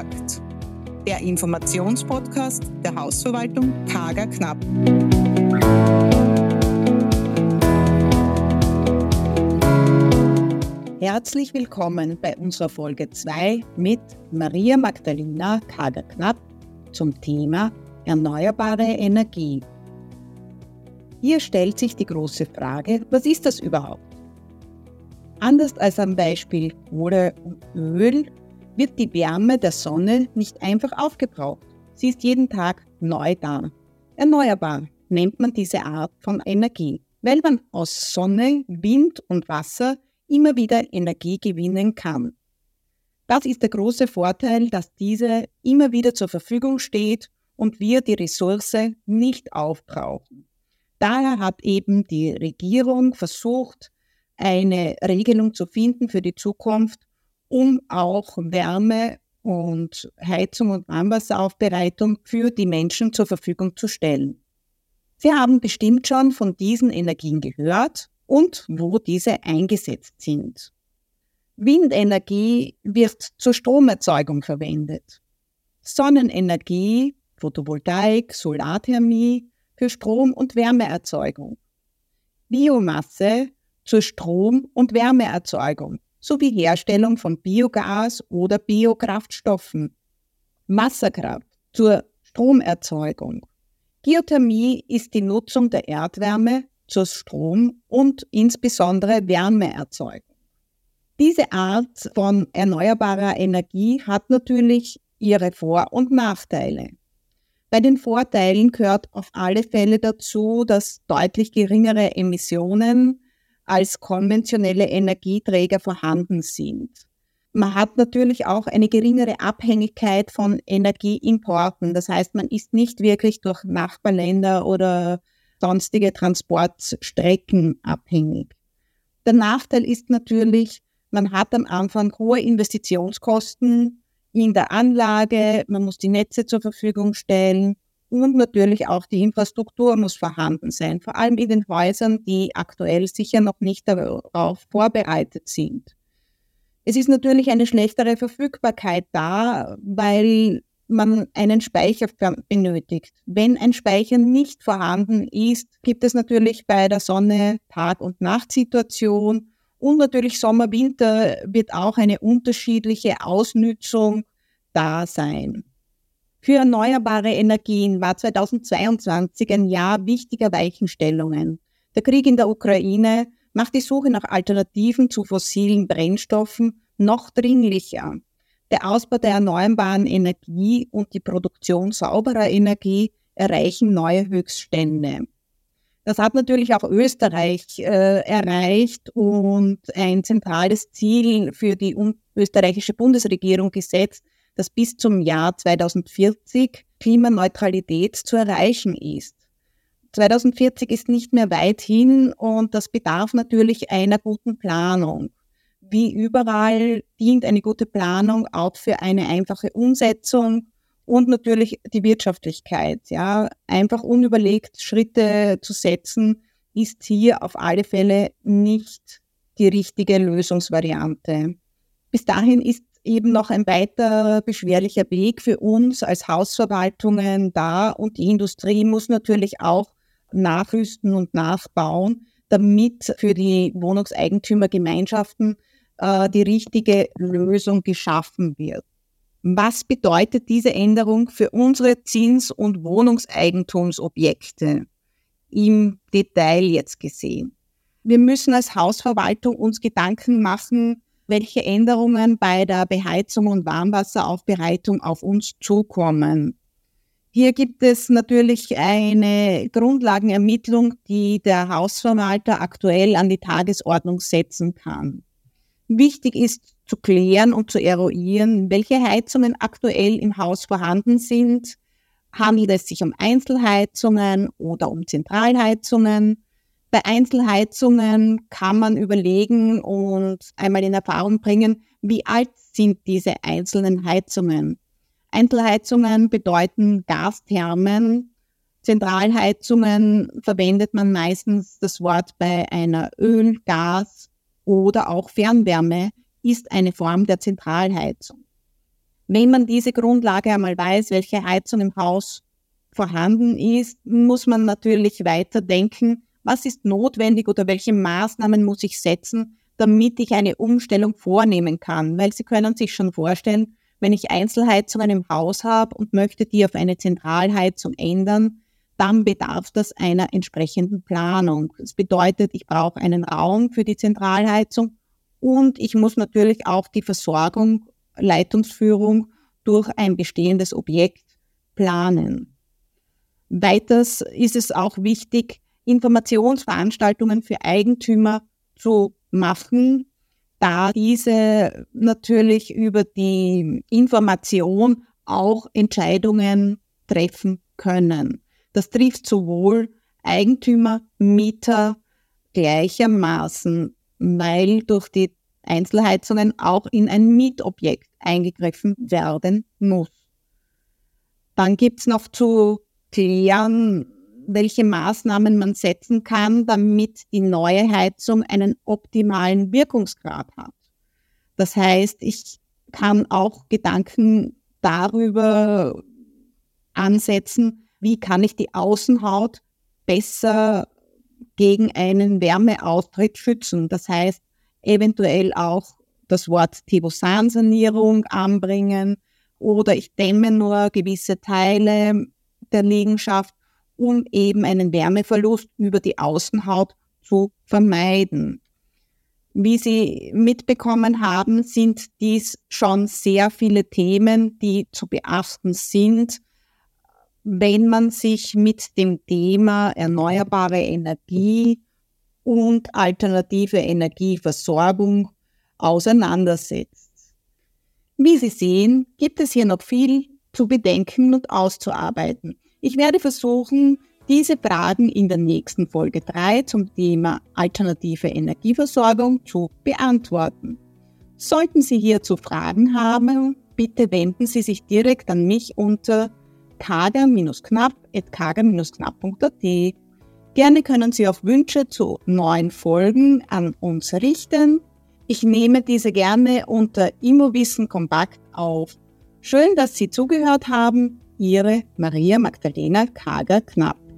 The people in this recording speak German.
Kompakt, der Informationspodcast der Hausverwaltung Kager Knapp. Herzlich willkommen bei unserer Folge 2 mit Maria Magdalena Kager Knapp zum Thema erneuerbare Energie. Hier stellt sich die große Frage, was ist das überhaupt? Anders als am Beispiel Kohle und Öl wird die Wärme der Sonne nicht einfach aufgebraucht. Sie ist jeden Tag neu da. Erneuerbar nennt man diese Art von Energie, weil man aus Sonne, Wind und Wasser immer wieder Energie gewinnen kann. Das ist der große Vorteil, dass diese immer wieder zur Verfügung steht und wir die Ressource nicht aufbrauchen. Daher hat eben die Regierung versucht, eine Regelung zu finden für die Zukunft, um auch Wärme und Heizung und Warmwasseraufbereitung für die Menschen zur Verfügung zu stellen. Sie haben bestimmt schon von diesen Energien gehört und wo diese eingesetzt sind. Windenergie wird zur Stromerzeugung verwendet. Sonnenenergie, Photovoltaik, Solarthermie für Strom- und Wärmeerzeugung. Biomasse zur Strom- und Wärmeerzeugung sowie Herstellung von Biogas oder Biokraftstoffen. Wasserkraft zur Stromerzeugung. Geothermie ist die Nutzung der Erdwärme zur Strom- und insbesondere Wärmeerzeugung. Diese Art von erneuerbarer Energie hat natürlich ihre Vor- und Nachteile. Bei den Vorteilen gehört auf alle Fälle dazu, dass deutlich geringere Emissionen als konventionelle Energieträger vorhanden sind. Man hat natürlich auch eine geringere Abhängigkeit von Energieimporten. Das heißt, man ist nicht wirklich durch Nachbarländer oder sonstige Transportstrecken abhängig. Der Nachteil ist natürlich, man hat am Anfang hohe Investitionskosten, in der Anlage, man muss die Netze zur Verfügung stellen und natürlich auch die Infrastruktur muss vorhanden sein, vor allem in den Häusern, die aktuell sicher noch nicht darauf vorbereitet sind. Es ist natürlich eine schlechtere Verfügbarkeit da, weil man einen Speicher benötigt. Wenn ein Speicher nicht vorhanden ist, gibt es natürlich bei der Sonne Tag- und Nachtsituation und natürlich Sommer, Winter wird auch eine unterschiedliche Ausnützung da sein. Für erneuerbare Energien war 2022 ein Jahr wichtiger Weichenstellungen. Der Krieg in der Ukraine macht die Suche nach Alternativen zu fossilen Brennstoffen noch dringlicher. Der Ausbau der erneuerbaren Energie und die Produktion sauberer Energie erreichen neue Höchststände. Das hat natürlich auch Österreich äh, erreicht und ein zentrales Ziel für die österreichische Bundesregierung gesetzt, dass bis zum Jahr 2040 Klimaneutralität zu erreichen ist. 2040 ist nicht mehr weit hin und das bedarf natürlich einer guten Planung. Wie überall dient eine gute Planung auch für eine einfache Umsetzung und natürlich die Wirtschaftlichkeit. Ja, einfach unüberlegt Schritte zu setzen, ist hier auf alle Fälle nicht die richtige Lösungsvariante. Bis dahin ist eben noch ein weiter beschwerlicher Weg für uns als Hausverwaltungen da und die Industrie muss natürlich auch nachrüsten und nachbauen, damit für die Wohnungseigentümergemeinschaften äh, die richtige Lösung geschaffen wird. Was bedeutet diese Änderung für unsere Zins- und Wohnungseigentumsobjekte im Detail jetzt gesehen? Wir müssen als Hausverwaltung uns Gedanken machen, welche Änderungen bei der Beheizung und Warmwasseraufbereitung auf uns zukommen. Hier gibt es natürlich eine Grundlagenermittlung, die der Hausverwalter aktuell an die Tagesordnung setzen kann. Wichtig ist zu klären und zu eruieren, welche Heizungen aktuell im Haus vorhanden sind. Handelt es sich um Einzelheizungen oder um Zentralheizungen? Bei Einzelheizungen kann man überlegen und einmal in Erfahrung bringen, wie alt sind diese einzelnen Heizungen. Einzelheizungen bedeuten Gasthermen. Zentralheizungen verwendet man meistens das Wort bei einer Öl-, Gas- oder auch Fernwärme ist eine Form der Zentralheizung. Wenn man diese Grundlage einmal weiß, welche Heizung im Haus vorhanden ist, muss man natürlich weiter denken, was ist notwendig oder welche Maßnahmen muss ich setzen, damit ich eine Umstellung vornehmen kann. Weil Sie können sich schon vorstellen, wenn ich Einzelheizungen im Haus habe und möchte die auf eine Zentralheizung ändern, dann bedarf das einer entsprechenden Planung. Das bedeutet, ich brauche einen Raum für die Zentralheizung und ich muss natürlich auch die Versorgung, Leitungsführung durch ein bestehendes Objekt planen. Weiters ist es auch wichtig, Informationsveranstaltungen für Eigentümer zu machen, da diese natürlich über die Information auch Entscheidungen treffen können. Das trifft sowohl Eigentümer, Mieter gleichermaßen, weil durch die Einzelheizungen auch in ein Mietobjekt eingegriffen werden muss. Dann gibt es noch zu klären, welche Maßnahmen man setzen kann, damit die neue Heizung einen optimalen Wirkungsgrad hat. Das heißt, ich kann auch Gedanken darüber ansetzen, wie kann ich die Außenhaut besser gegen einen Wärmeaustritt schützen. Das heißt, eventuell auch das Wort Thibosan-Sanierung anbringen oder ich dämme nur gewisse Teile der Liegenschaft, um eben einen Wärmeverlust über die Außenhaut zu vermeiden. Wie Sie mitbekommen haben, sind dies schon sehr viele Themen, die zu beachten sind wenn man sich mit dem Thema erneuerbare Energie und alternative Energieversorgung auseinandersetzt. Wie Sie sehen, gibt es hier noch viel zu bedenken und auszuarbeiten. Ich werde versuchen, diese Fragen in der nächsten Folge 3 zum Thema alternative Energieversorgung zu beantworten. Sollten Sie hierzu Fragen haben, bitte wenden Sie sich direkt an mich unter kager-knapp.kager-knapp.at. Gerne können Sie auf Wünsche zu neuen Folgen an uns richten. Ich nehme diese gerne unter Immowissen kompakt auf. Schön, dass Sie zugehört haben. Ihre Maria Magdalena Kager-Knapp.